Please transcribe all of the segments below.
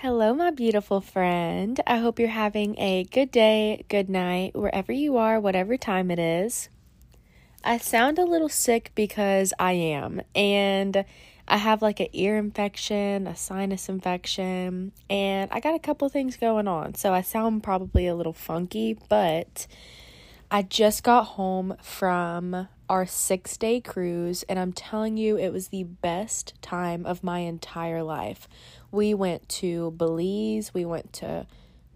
Hello, my beautiful friend. I hope you're having a good day, good night, wherever you are, whatever time it is. I sound a little sick because I am, and I have like an ear infection, a sinus infection, and I got a couple things going on. So I sound probably a little funky, but I just got home from our six day cruise, and I'm telling you, it was the best time of my entire life. We went to Belize, we went to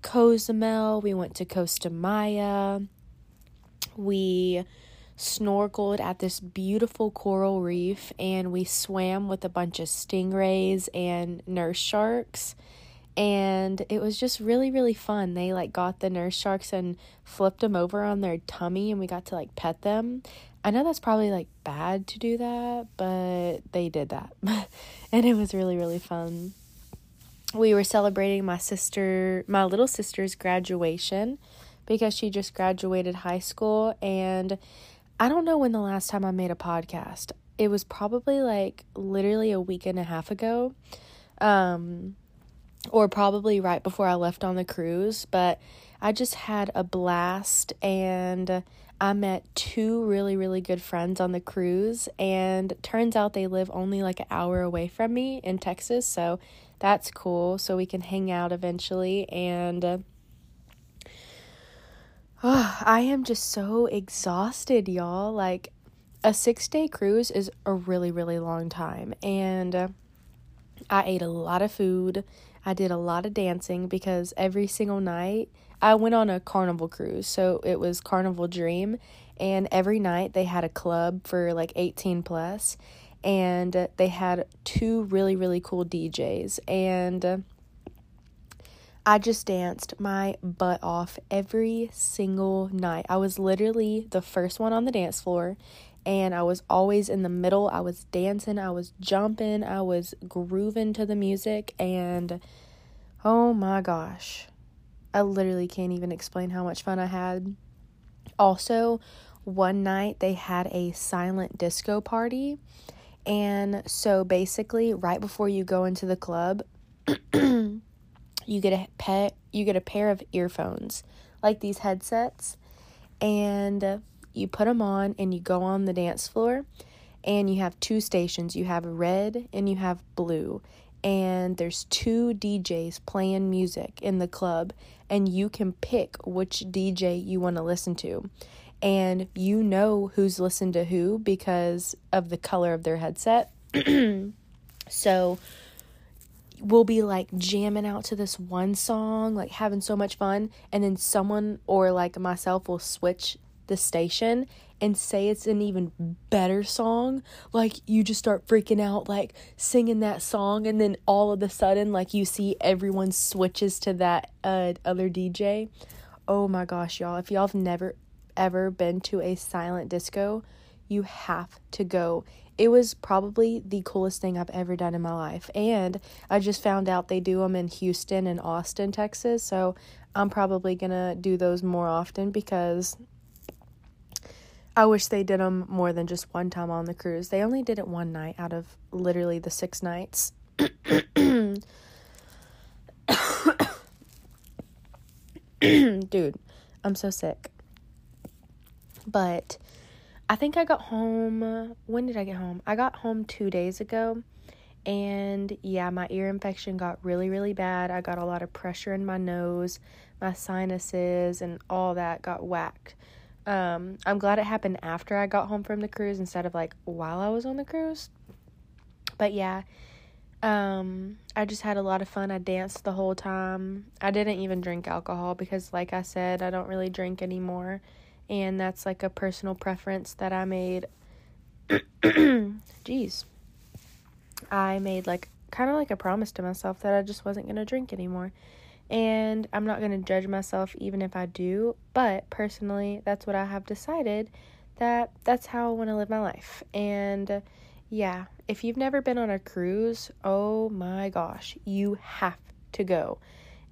Cozumel, we went to Costa Maya, we snorkeled at this beautiful coral reef, and we swam with a bunch of stingrays and nurse sharks and it was just really really fun. They like got the nurse sharks and flipped them over on their tummy and we got to like pet them. I know that's probably like bad to do that but they did that. And it was really really fun. We were celebrating my sister my little sister's graduation because she just graduated high school and i don't know when the last time i made a podcast. It was probably like literally a week and a half ago. Um or probably right before I left on the cruise, but I just had a blast and I met two really, really good friends on the cruise, and turns out they live only like an hour away from me in Texas, so that's cool. So we can hang out eventually, and oh, I am just so exhausted, y'all. Like, a six day cruise is a really, really long time, and uh, I ate a lot of food. I did a lot of dancing because every single night I went on a carnival cruise. So it was Carnival Dream and every night they had a club for like 18 plus and they had two really really cool DJs and I just danced my butt off every single night. I was literally the first one on the dance floor and I was always in the middle. I was dancing, I was jumping, I was grooving to the music, and oh my gosh, I literally can't even explain how much fun I had. Also, one night they had a silent disco party, and so basically, right before you go into the club, you get a pet, you get a pair of earphones, like these headsets, and you put them on and you go on the dance floor and you have two stations. You have red and you have blue and there's two DJs playing music in the club and you can pick which DJ you want to listen to. And you know who's listened to who because of the color of their headset. So we'll be like jamming out to this one song like having so much fun and then someone or like myself will switch the station and say it's an even better song, like you just start freaking out, like singing that song, and then all of a sudden, like you see everyone switches to that uh, other DJ. Oh my gosh, y'all! If y'all have never ever been to a silent disco, you have to go. It was probably the coolest thing I've ever done in my life. And I just found out they do them in Houston and Austin, Texas. So I'm probably going to do those more often because I wish they did them more than just one time on the cruise. They only did it one night out of literally the six nights. Dude, I'm so sick. But I think I got home. When did I get home? I got home two days ago. And yeah, my ear infection got really, really bad. I got a lot of pressure in my nose, my sinuses, and all that got whacked. Um, I'm glad it happened after I got home from the cruise instead of like while I was on the cruise. But yeah, um, I just had a lot of fun. I danced the whole time. I didn't even drink alcohol because, like I said, I don't really drink anymore. And that's like a personal preference that I made. Jeez. I made like kind of like a promise to myself that I just wasn't going to drink anymore and I'm not going to judge myself even if I do, but personally, that's what I have decided that that's how I want to live my life. And yeah, if you've never been on a cruise, oh my gosh, you have to go.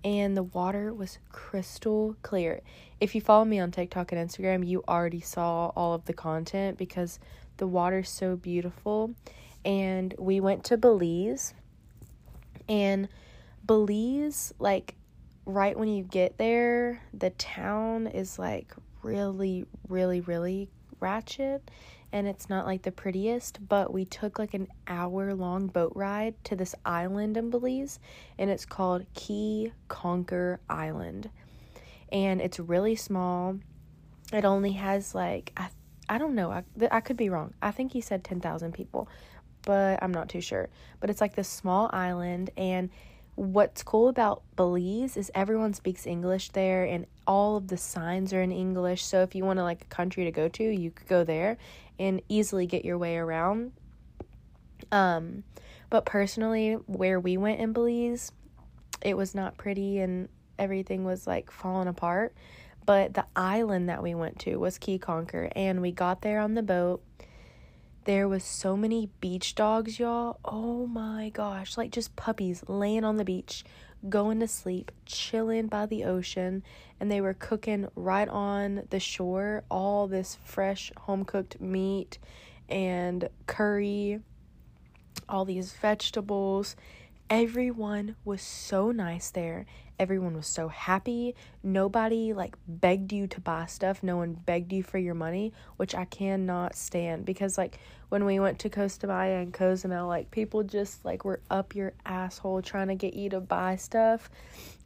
And the water was crystal clear. If you follow me on TikTok and Instagram, you already saw all of the content because the water's so beautiful. And we went to Belize and Belize, like right when you get there, the town is like really, really, really ratchet and it's not like the prettiest, but we took like an hour long boat ride to this island in Belize and it's called Caye Caulker Island. And it's really small. It only has like I I don't know. I I could be wrong. I think he said 10,000 people, but I'm not too sure. But it's like this small island and what's cool about Belize is everyone speaks English there and all of the signs are in English. So if you want to like a country to go to, you could go there and easily get your way around. Um but personally where we went in Belize, it was not pretty and everything was like falling apart. But the island that we went to was Caye Caulker and we got there on the boat there was so many beach dogs, y'all. Oh my gosh, like just puppies laying on the beach, going to sleep, chilling by the ocean, and they were cooking right on the shore all this fresh home cooked meat and curry, all these vegetables. Everyone was so nice there Everyone was so happy. Nobody like begged you to buy stuff. No one begged you for your money, which I cannot stand because like when we went to Costa Maya and Cozumel, like people just like were up your asshole trying to get you to buy stuff.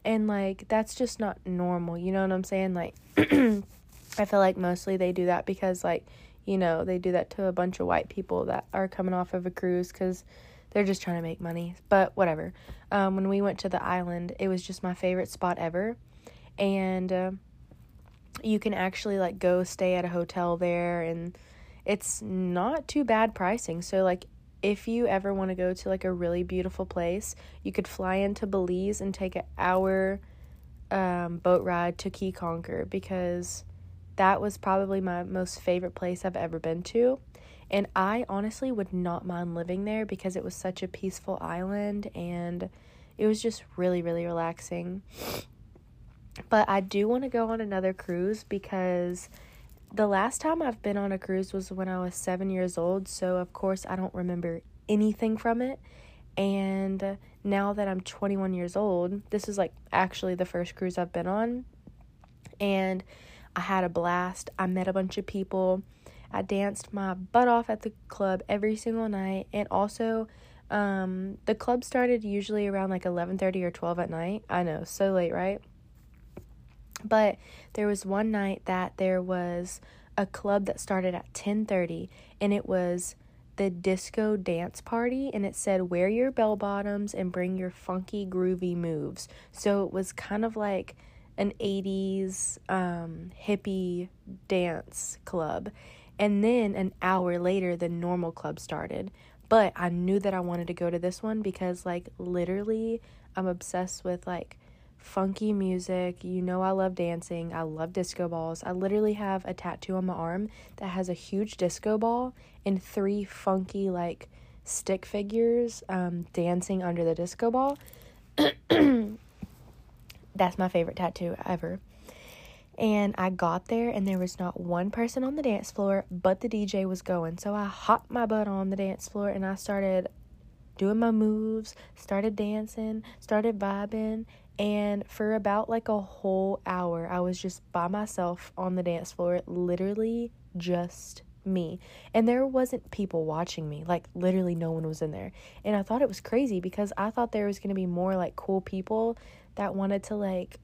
And like that's just not normal. You know what I'm saying? Like I feel like mostly they do that because like, you know, they do that to a bunch of white people that are coming off of a cruise cuz they're just trying to make money. But whatever. Um, when we went to the island, it was just my favorite spot ever. And uh, you can actually like go stay at a hotel there and it's not too bad pricing. So like if you ever want to go to like a really beautiful place, you could fly into Belize and take an hour um, boat ride to Caye Caulker because that was probably my most favorite place I've ever been to. And I honestly would not mind living there because it was such a peaceful island and it was just really, really relaxing. But I do want to go on another cruise because the last time I've been on a cruise was when I was seven years old. So, of course, I don't remember anything from it. And now that I'm 21 years old, this is like actually the first cruise I've been on. And I had a blast. I met a bunch of people. I danced my butt off at the club every single night and also um, the club started usually around like 11:30 or 12 at night. I know, so late, right? But there was one night that there was a club that started at 10:30 and it was the disco dance party and it said wear your bell bottoms and bring your funky groovy moves. So it was kind of like an 80s um, hippie dance club and then an hour later, the normal club started. But I knew that I wanted to go to this one because, like, literally, I'm obsessed with like funky music. You know, I love dancing. I love disco balls. I literally have a tattoo on my arm that has a huge disco ball and three funky, like, stick figures um, dancing under the disco ball. That's my favorite tattoo ever. And I got there and there was not one person on the dance floor, but the DJ was going. So I hopped my butt on the dance floor and I started doing my moves, started dancing, started vibing. And for about like a whole hour, I was just by myself on the dance floor, literally just me. And there wasn't people watching me. Like literally no one was in there. And I thought it was crazy because I thought there was going to be more like cool people that wanted to like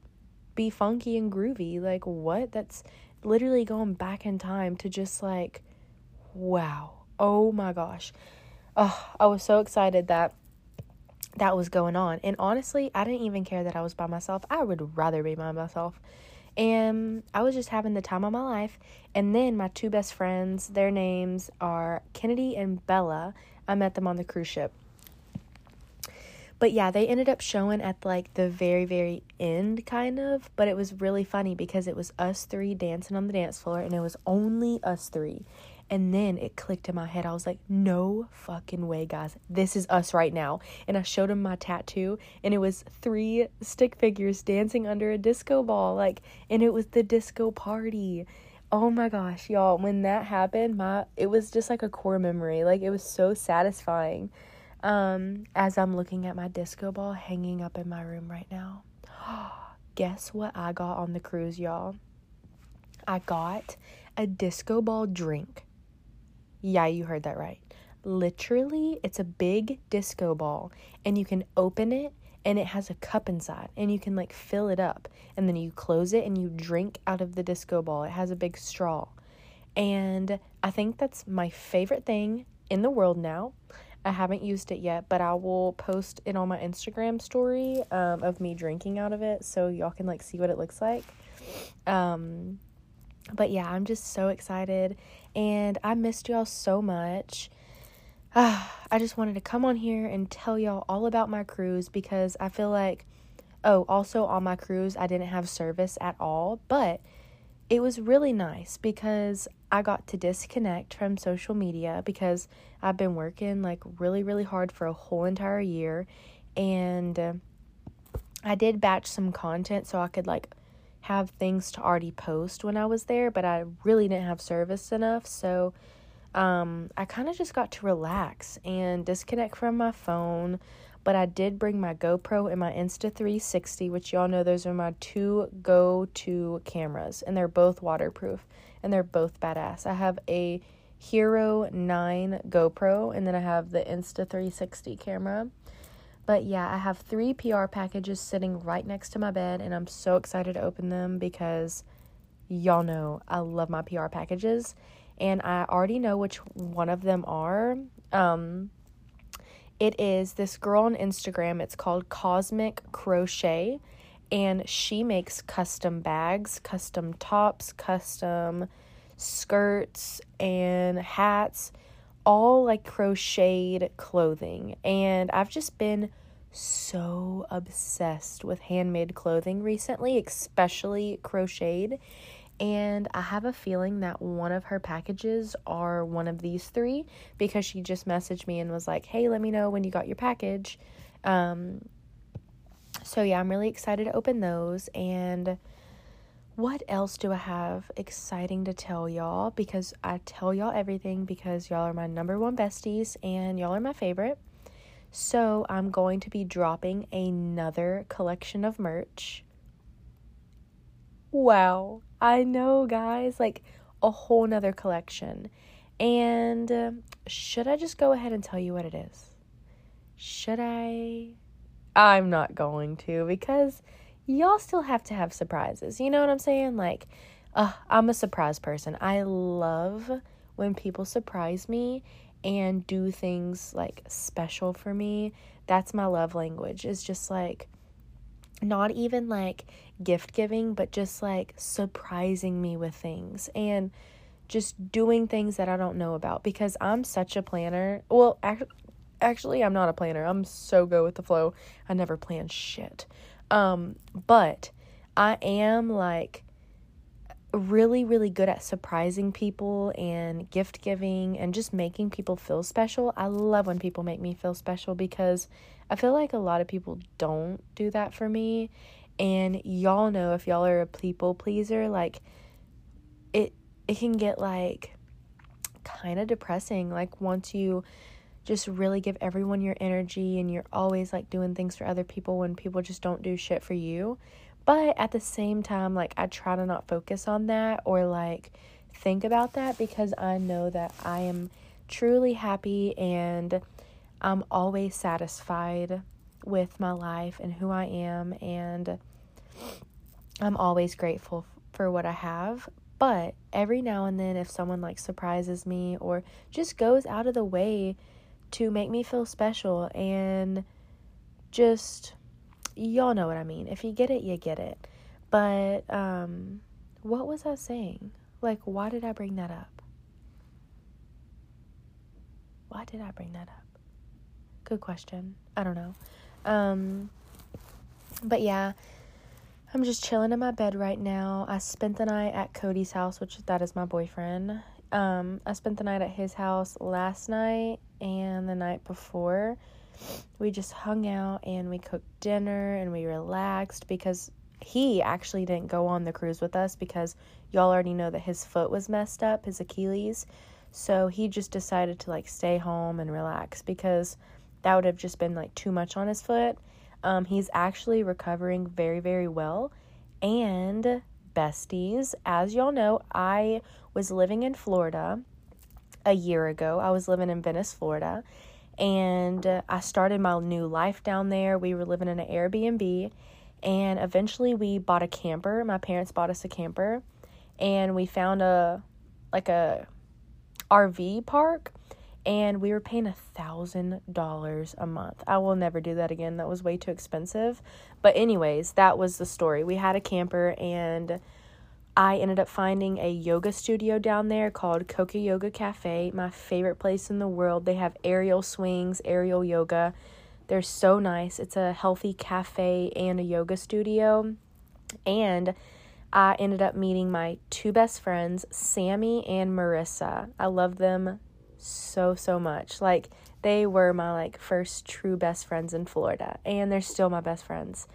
be funky and groovy. Like, what? That's literally going back in time to just like, wow. Oh my gosh. Oh, I was so excited that that was going on. And honestly, I didn't even care that I was by myself. I would rather be by myself. And I was just having the time of my life. And then my two best friends, their names are Kennedy and Bella. I met them on the cruise ship. But yeah, they ended up showing at like the very, very end, kind of. But it was really funny because it was us three dancing on the dance floor and it was only us three. And then it clicked in my head. I was like, no fucking way, guys. This is us right now. And I showed him my tattoo, and it was three stick figures dancing under a disco ball. Like, and it was the disco party. Oh my gosh, y'all. When that happened, my it was just like a core memory. Like, it was so satisfying. Um, as I'm looking at my disco ball hanging up in my room right now. Guess what I got on the cruise, y'all? I got a disco ball drink. Yeah, you heard that right. Literally, it's a big disco ball, and you can open it, and it has a cup inside, and you can like fill it up, and then you close it and you drink out of the disco ball. It has a big straw. And I think that's my favorite thing in the world now. I haven't used it yet, but I will post it on my Instagram story um, of me drinking out of it so y'all can like see what it looks like. Um, but yeah, I'm just so excited and I missed y'all so much. Uh, I just wanted to come on here and tell y'all all about my cruise because I feel like, oh, also on my cruise, I didn't have service at all, but it was really nice because I got to disconnect from social media because I've been working like really, really hard for a whole entire year. And uh, I did batch some content so I could like have things to already post when I was there, but I really didn't have service enough. So um, I kind of just got to relax and disconnect from my phone. But I did bring my GoPro and my Insta360, which y'all know those are my two go to cameras, and they're both waterproof and they're both badass. I have a Hero 9 GoPro, and then I have the Insta360 camera. But yeah, I have three PR packages sitting right next to my bed, and I'm so excited to open them because y'all know I love my PR packages, and I already know which one of them are. Um, it is this girl on Instagram. It's called Cosmic Crochet, and she makes custom bags, custom tops, custom skirts, and hats, all like crocheted clothing. And I've just been so obsessed with handmade clothing recently, especially crocheted. And I have a feeling that one of her packages are one of these three because she just messaged me and was like, hey, let me know when you got your package. Um, so, yeah, I'm really excited to open those. And what else do I have exciting to tell y'all? Because I tell y'all everything because y'all are my number one besties and y'all are my favorite. So, I'm going to be dropping another collection of merch. Wow, I know, guys, like a whole nother collection. And uh, should I just go ahead and tell you what it is? Should I? I'm not going to because y'all still have to have surprises. You know what I'm saying? Like, uh, I'm a surprise person. I love when people surprise me and do things like special for me. That's my love language. It's just like not even like gift giving, but just like surprising me with things and just doing things that I don't know about because I'm such a planner. Well, actually, I'm not a planner. I'm so go with the flow. I never plan shit. Um, but I am like really really good at surprising people and gift giving and just making people feel special. I love when people make me feel special because I feel like a lot of people don't do that for me. And y'all know if y'all are a people pleaser, like it it can get like kind of depressing like once you just really give everyone your energy and you're always like doing things for other people when people just don't do shit for you. But at the same time, like I try to not focus on that or like think about that because I know that I am truly happy and I'm always satisfied with my life and who I am and I'm always grateful for what I have. But every now and then if someone like surprises me or just goes out of the way to make me feel special and just y'all know what I mean. If you get it, you get it. But um what was I saying? Like why did I bring that up? Why did I bring that up? Good question. I don't know. Um but yeah, I'm just chilling in my bed right now. I spent the night at Cody's house, which that is my boyfriend. Um, I spent the night at his house last night and the night before. We just hung out and we cooked dinner and we relaxed because he actually didn't go on the cruise with us because y'all already know that his foot was messed up, his Achilles. So he just decided to like stay home and relax because that would have just been like too much on his foot. Um, he's actually recovering very, very well. And besties, as y'all know, I was living in Florida a year ago. I was living in Venice, Florida, and I started my new life down there. We were living in an Airbnb, and eventually we bought a camper. My parents bought us a camper, and we found a like a RV park and we were paying a thousand dollars a month. I will never do that again. That was way too expensive. But anyways, that was the story. We had a camper and I ended up finding a yoga studio down there called Coca Yoga Cafe, my favorite place in the world. They have aerial swings, aerial yoga. They're so nice. It's a healthy cafe and a yoga studio. And I ended up meeting my two best friends, Sammy and Marissa. I love them so so much. Like they were my like first true best friends in Florida, and they're still my best friends.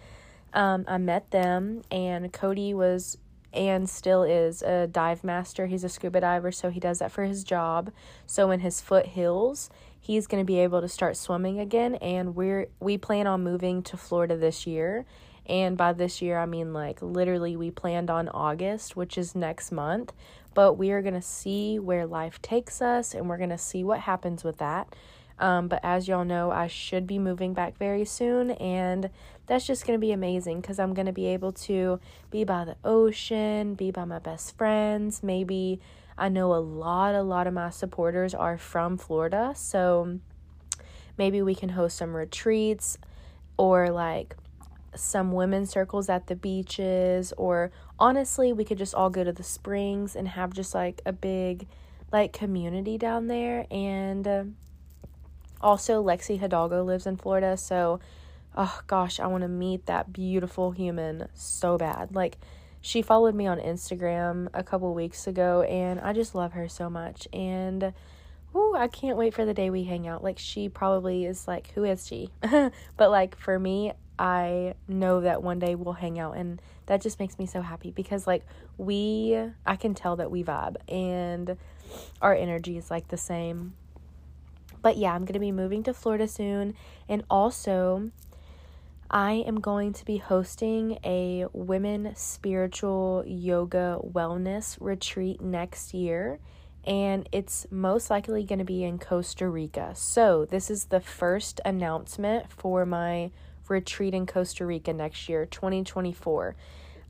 Um, I met them, and Cody was and still is a dive master. He's a scuba diver, so he does that for his job. So when his foot heals, he's going to be able to start swimming again. And we're we plan on moving to Florida this year. And by this year, I mean like literally, we planned on August, which is next month but we are going to see where life takes us and we're going to see what happens with that. Um, but as y'all know, I should be moving back very soon, and that's just going to be amazing because I'm going to be able to be by the ocean, be by my best friends. Maybe I know a lot, a lot of my supporters are from Florida, so maybe we can host some retreats or like some women's circles at the beaches or honestly we could just all go to the springs and have just like a big like community down there. And uh, also lexi hidalgo lives in florida so oh gosh i want to meet that beautiful human so bad. Like she followed me on instagram a couple weeks ago and i just love her so much. And Ooh, I can't wait for the day we hang out. Like, she probably is like, who is she? but, like, for me, I know that one day we'll hang out and that just makes me so happy because like we I can tell that we vibe and our energy is like the same. But yeah, I'm going to be moving to Florida soon and also I am going to be hosting a women spiritual yoga wellness retreat next year and it's most likely going to be in Costa Rica. So, this is the first announcement for my retreat in Costa Rica next year, 2024.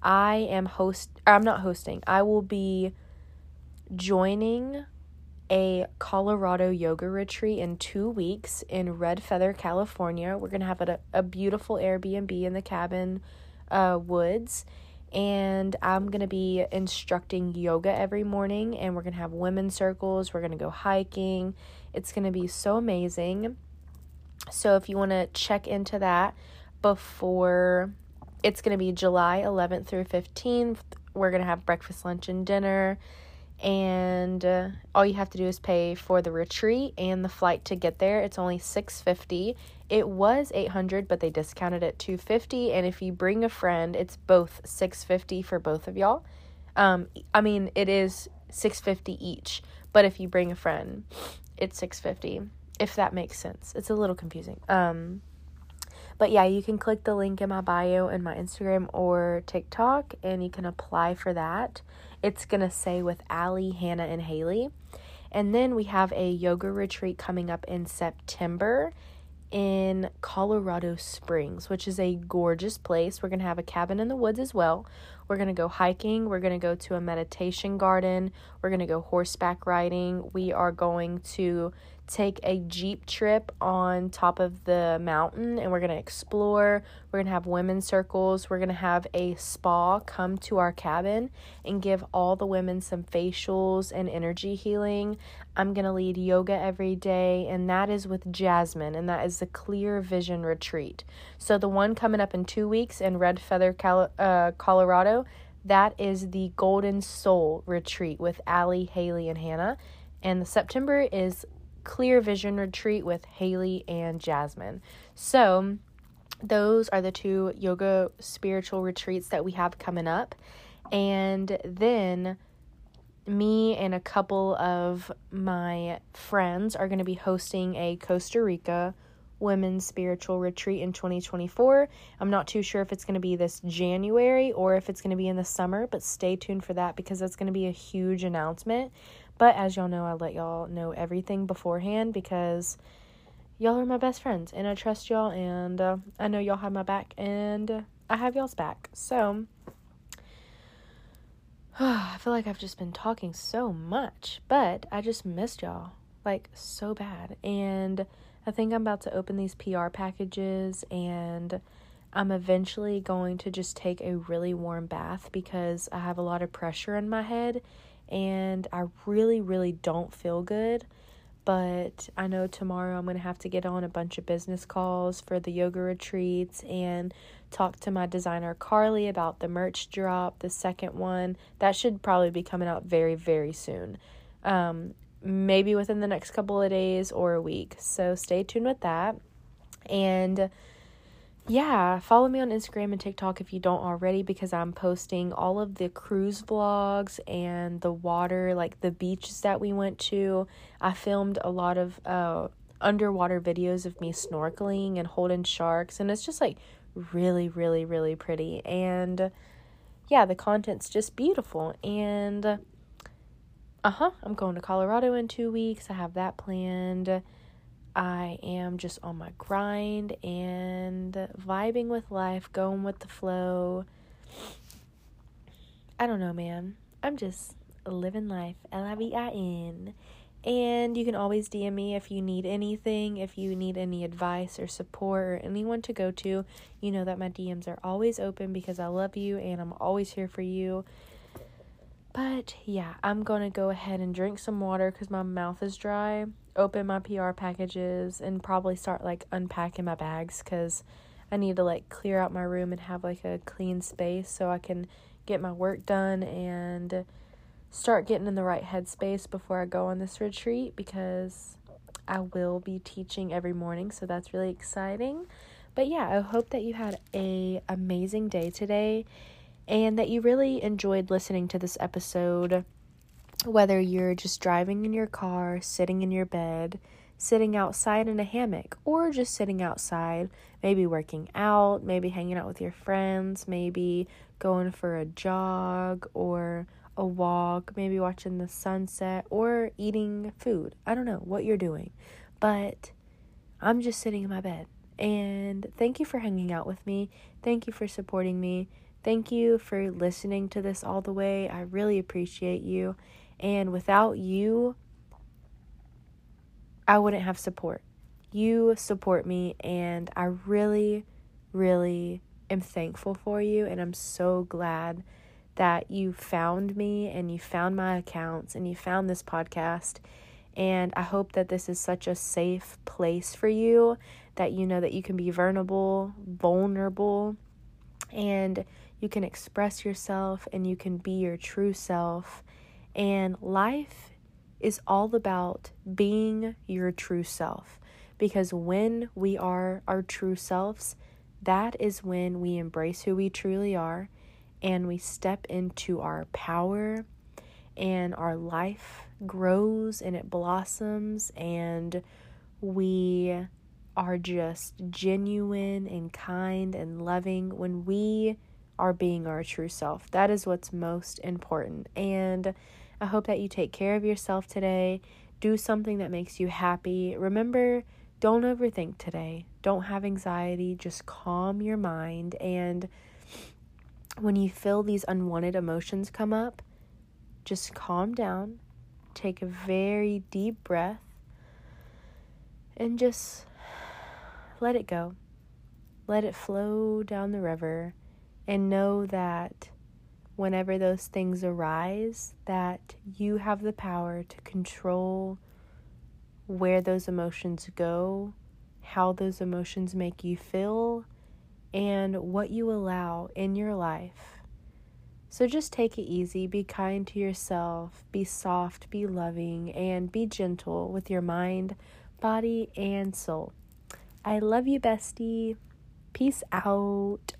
I am host I'm not hosting. I will be joining a Colorado yoga retreat in 2 weeks in Red Feather, California. We're going to have a, a beautiful Airbnb in the cabin uh, woods and I'm going to be instructing yoga every morning and we're going to have women's circles, we're going to go hiking. It's going to be so amazing. So if you want to check into that before it's going to be July 11th through 15th, we're going to have breakfast, lunch, and dinner. And uh, all you have to do is pay for the retreat and the flight to get there. It's only 650. It was 800, but they discounted it to 250. And if you bring a friend, it's both 650 for both of y'all. Um, I mean, it is 650 each, but if you bring a friend, it's 650 if that makes sense. It's a little confusing. Um, but yeah, you can click the link in my bio in my Instagram or TikTok and you can apply for that. It's going to say with Allie, Hannah, and Haley. And then we have a yoga retreat coming up in September in Colorado Springs, which is a gorgeous place. We're going to have a cabin in the woods as well. We're going to go hiking. We're going to go to a meditation garden. We're going to go horseback riding. We are going to take a jeep trip on top of the mountain and we're going to explore. We're going to have women's circles. We're going to have a spa come to our cabin and give all the women some facials and energy healing. I'm going to lead yoga every day, and that is with Jasmine, and that is the Clear Vision Retreat. So, the one coming up in two weeks in Red Feather, Cal- uh, Colorado, that is the Golden Soul Retreat with Allie, Haley, and Hannah. And the September is Clear Vision Retreat with Haley and Jasmine. So, those are the two yoga spiritual retreats that we have coming up. And then me and a couple of my friends are going to be hosting a Costa Rica women's spiritual retreat in 2024. I'm not too sure if it's going to be this January or if it's going to be in the summer, but stay tuned for that because that's going to be a huge announcement. But as y'all know, I let y'all know everything beforehand because y'all are my best friends and I trust y'all and uh, I know y'all have my back and I have y'all's back. So I feel like I've just been talking so much, but I just missed y'all like so bad. And I think I'm about to open these PR packages and I'm eventually going to just take a really warm bath because I have a lot of pressure in my head and I really, really don't feel good. But I know tomorrow I'm going to have to get on a bunch of business calls for the yoga retreats and talk to my designer Carly about the merch drop, the second one. That should probably be coming out very, very soon. Um, maybe within the next couple of days or a week. So stay tuned with that. And yeah, follow me on Instagram and TikTok if you don't already because I'm posting all of the cruise vlogs and the water, like the beaches that we went to. I filmed a lot of uh, underwater videos of me snorkeling and holding sharks, and it's just like really, really, really pretty. And yeah, the content's just beautiful. And uh huh, I'm going to Colorado in two weeks. I have that planned. I am just on my grind and vibing with life, going with the flow. I don't know, man. I'm just living life. L I V I N. And you can always DM me if you need anything, if you need any advice or support or anyone to go to. You know that my DMs are always open because I love you and I'm always here for you. But yeah, I'm gonna go ahead and drink some water because my mouth is dry, open my PR packages, and probably start like unpacking my bags because I need to like clear out my room and have like a clean space so I can get my work done and start getting in the right headspace before I go on this retreat because I will be teaching every morning, so that's really exciting. But yeah, I hope that you had a amazing day today and that you really enjoyed listening to this episode, whether you're just driving in your car, sitting in your bed, sitting outside in a hammock, or just sitting outside, maybe working out, maybe hanging out with your friends, maybe going for a jog or a walk, maybe watching the sunset or eating food. I don't know what you're doing, but I'm just sitting in my bed. And thank you for hanging out with me. Thank you for supporting me. Thank you for listening to this all the way. I really appreciate you. And without you, I wouldn't have support. You support me, and I really, really am thankful for you. And I'm so glad that you found me and you found my accounts and you found this podcast. And I hope that this is such a safe place for you that you know that you can be vulnerable, vulnerable, and you can express yourself and you can be your true self. And life is all about being your true self because when we are our true selves, that is when we embrace who we truly are and we step into our power and our life grows and it blossoms and we are just genuine and kind and loving when we are being our true self. That is what's most important. And I hope that you take care of yourself today. Do something that makes you happy. Remember, don't overthink today. Don't have anxiety. Just calm your mind. And when you feel these unwanted emotions come up, just calm down. Take a very deep breath and just let it go. Let it flow down the river and know that whenever those things arise that you have the power to control where those emotions go, how those emotions make you feel, and what you allow in your life. So just take it easy, be kind to yourself, be soft, be loving, and be gentle with your mind, body, and soul. I love you, bestie. Peace out.